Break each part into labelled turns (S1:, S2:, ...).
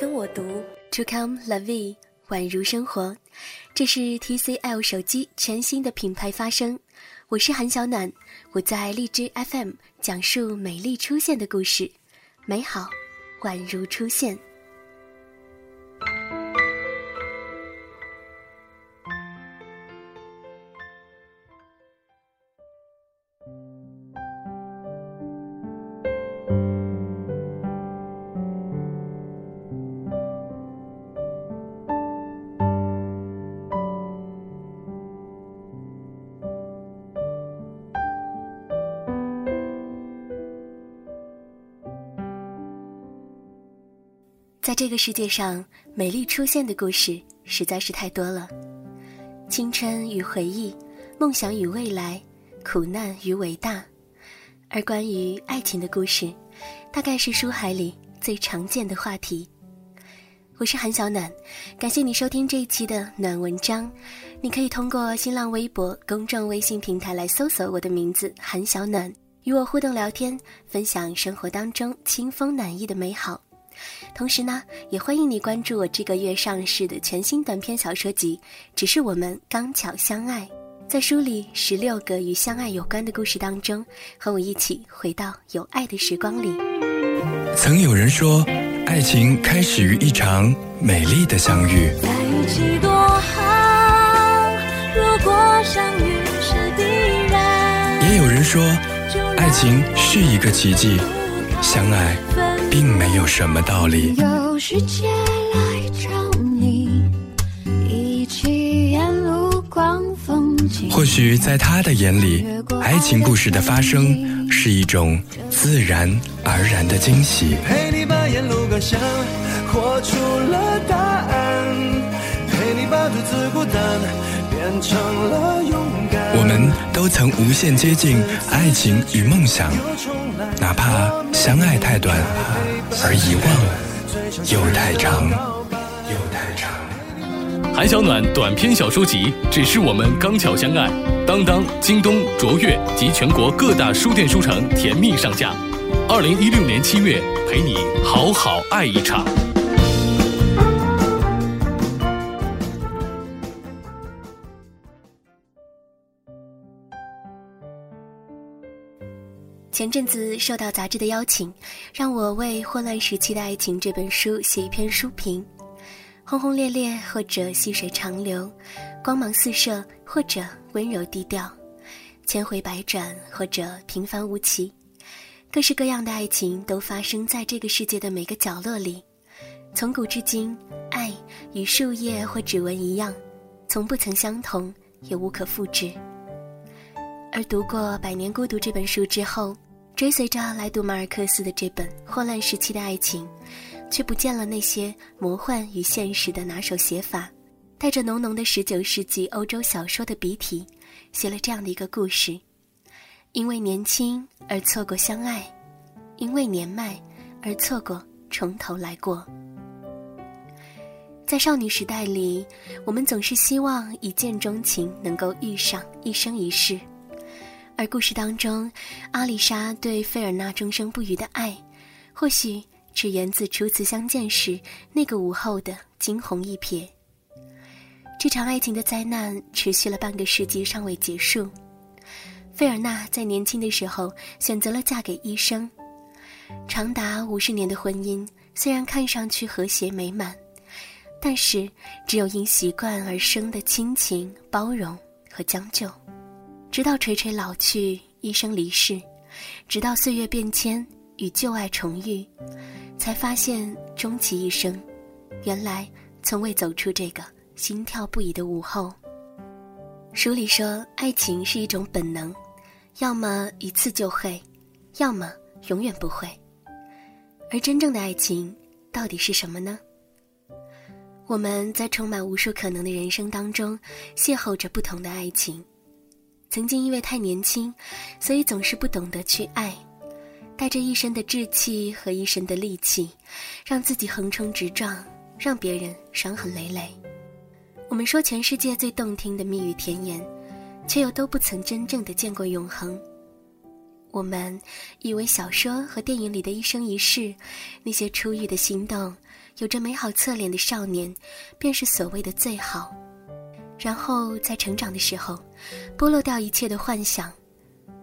S1: 跟我读，To come la vie，宛如生活。这是 TCL 手机全新的品牌发声。我是韩小暖，我在荔枝 FM 讲述美丽出现的故事，美好宛如出现。在这个世界上，美丽出现的故事实在是太多了。青春与回忆，梦想与未来，苦难与伟大。而关于爱情的故事，大概是书海里最常见的话题。我是韩小暖，感谢你收听这一期的暖文章。你可以通过新浪微博、公众微信平台来搜索我的名字韩小暖，与我互动聊天，分享生活当中清风暖意的美好。同时呢，也欢迎你关注我这个月上市的全新短篇小说集《只是我们刚巧相爱》。在书里十六个与相爱有关的故事当中，和我一起回到有爱的时光里。
S2: 曾有人说，爱情开始于一场美丽的相遇。
S3: 在一起多好，如果相遇是必然。
S2: 也有人说，爱情是一个奇迹，相爱。并没有什么道理。
S3: 有世界来找你，一起沿路逛风景。
S2: 或许在他的眼里，爱情故事的发生是一种自然而然的惊喜。
S4: 陪你把沿路感想活出了答案，陪你把独自孤单变成了勇敢。
S2: 我们都曾无限接近爱情与梦想。哪怕相爱太短，而遗忘又太长，又太长。
S5: 韩小暖短篇小说集，只是我们刚巧相爱。当当、京东、卓越及全国各大书店书城甜蜜上架。二零一六年七月，陪你好好爱一场。
S1: 前阵子受到杂志的邀请，让我为《混乱时期的爱情》这本书写一篇书评。轰轰烈烈，或者细水长流；光芒四射，或者温柔低调；千回百转，或者平凡无奇。各式各样的爱情都发生在这个世界的每个角落里。从古至今，爱与树叶或指纹一样，从不曾相同，也无可复制。而读过《百年孤独》这本书之后，追随着来读马尔克斯的这本《霍乱时期的爱情》，却不见了那些魔幻与现实的拿手写法，带着浓浓的十九世纪欧洲小说的笔体，写了这样的一个故事：因为年轻而错过相爱，因为年迈而错过从头来过。在少女时代里，我们总是希望一见钟情能够遇上一生一世。而故事当中，阿丽莎对费尔纳终生不渝的爱，或许只源自初次相见时那个午后的惊鸿一瞥。这场爱情的灾难持续了半个世纪，尚未结束。费尔纳在年轻的时候选择了嫁给医生，长达五十年的婚姻虽然看上去和谐美满，但是只有因习惯而生的亲情、包容和将就。直到垂垂老去，一生离世，直到岁月变迁与旧爱重遇，才发现终其一生，原来从未走出这个心跳不已的午后。书里说，爱情是一种本能，要么一次就会，要么永远不会。而真正的爱情到底是什么呢？我们在充满无数可能的人生当中，邂逅着不同的爱情。曾经因为太年轻，所以总是不懂得去爱，带着一身的志气和一身的力气，让自己横冲直撞，让别人伤痕累累。我们说全世界最动听的蜜语甜言，却又都不曾真正的见过永恒。我们以为小说和电影里的一生一世，那些初遇的心动、有着美好侧脸的少年，便是所谓的最好。然后在成长的时候，剥落掉一切的幻想，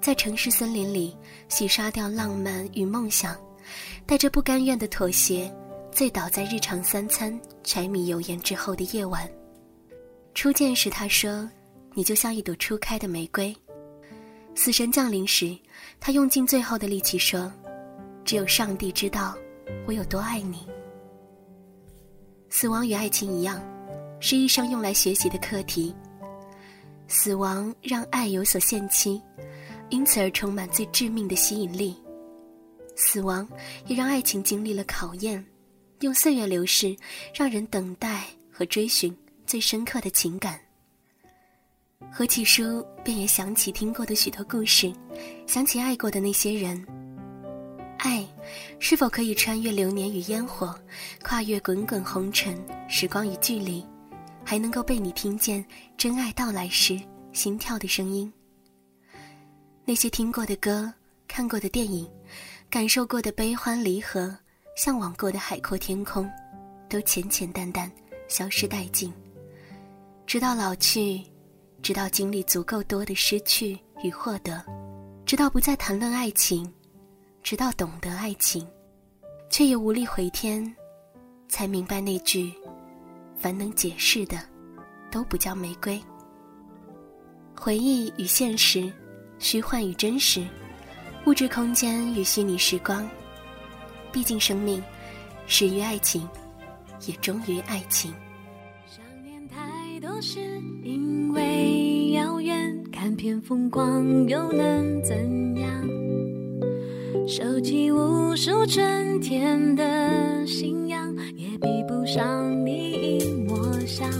S1: 在城市森林里洗刷掉浪漫与梦想，带着不甘愿的妥协，醉倒在日常三餐柴米油盐之后的夜晚。初见时，他说：“你就像一朵初开的玫瑰。”死神降临时，他用尽最后的力气说：“只有上帝知道我有多爱你。”死亡与爱情一样，是一生用来学习的课题。死亡让爱有所限期，因此而充满最致命的吸引力；死亡也让爱情经历了考验，用岁月流逝，让人等待和追寻最深刻的情感。合起书，便也想起听过的许多故事，想起爱过的那些人。爱，是否可以穿越流年与烟火，跨越滚滚红尘、时光与距离，还能够被你听见真爱到来时心跳的声音？那些听过的歌、看过的电影、感受过的悲欢离合、向往过的海阔天空，都浅浅淡淡消失殆尽，直到老去。直到经历足够多的失去与获得，直到不再谈论爱情，直到懂得爱情，却也无力回天，才明白那句“凡能解释的，都不叫玫瑰”。回忆与现实，虚幻与真实，物质空间与虚拟时光，毕竟生命始于爱情，也终于爱情。
S3: 想念太多是因为遥远，看遍风光又能怎样？收集无数春天的信仰，也比不上你想。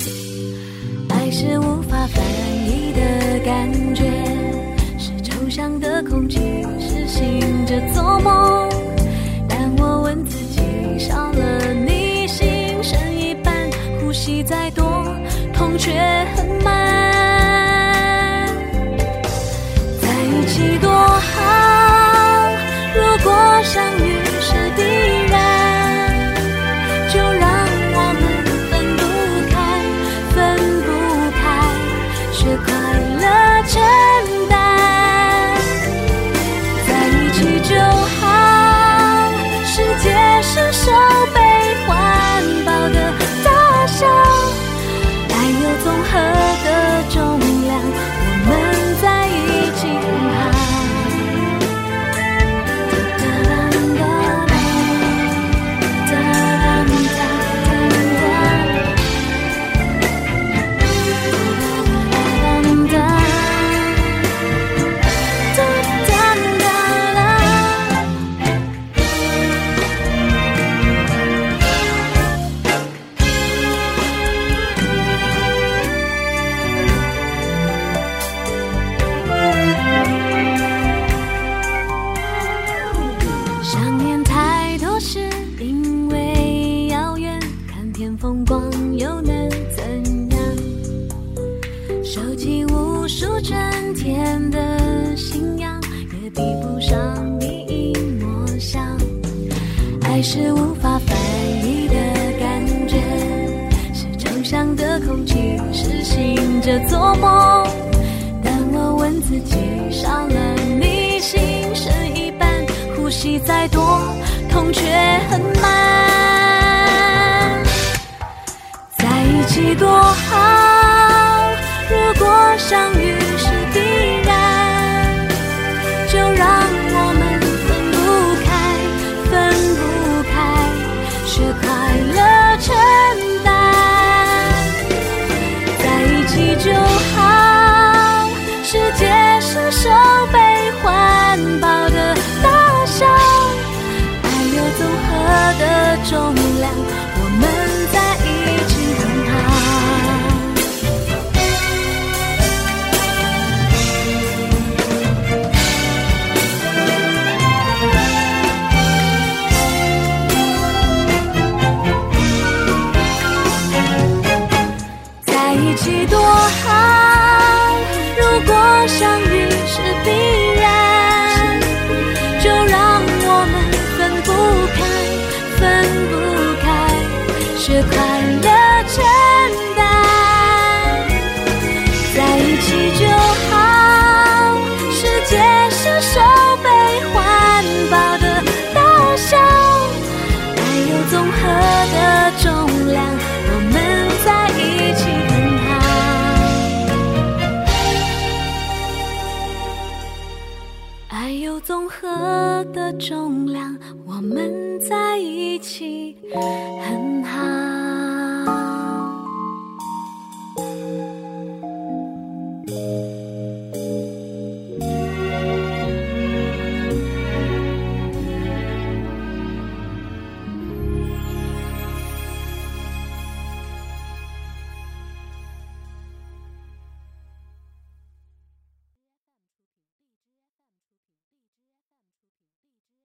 S3: 爱是无法翻译的感觉，是抽象的空气，是醒着做梦。但我问自己，少了你心剩一半，呼吸再多。痛却收集无数春天的信仰，也比不上你一抹笑。爱是无法翻译的感觉，是抽象的空气，是醒着做梦。但我问自己，少了你心剩一半，呼吸再多，痛却很慢。在一起多好。相遇是必然。就让我们分不开分不开是是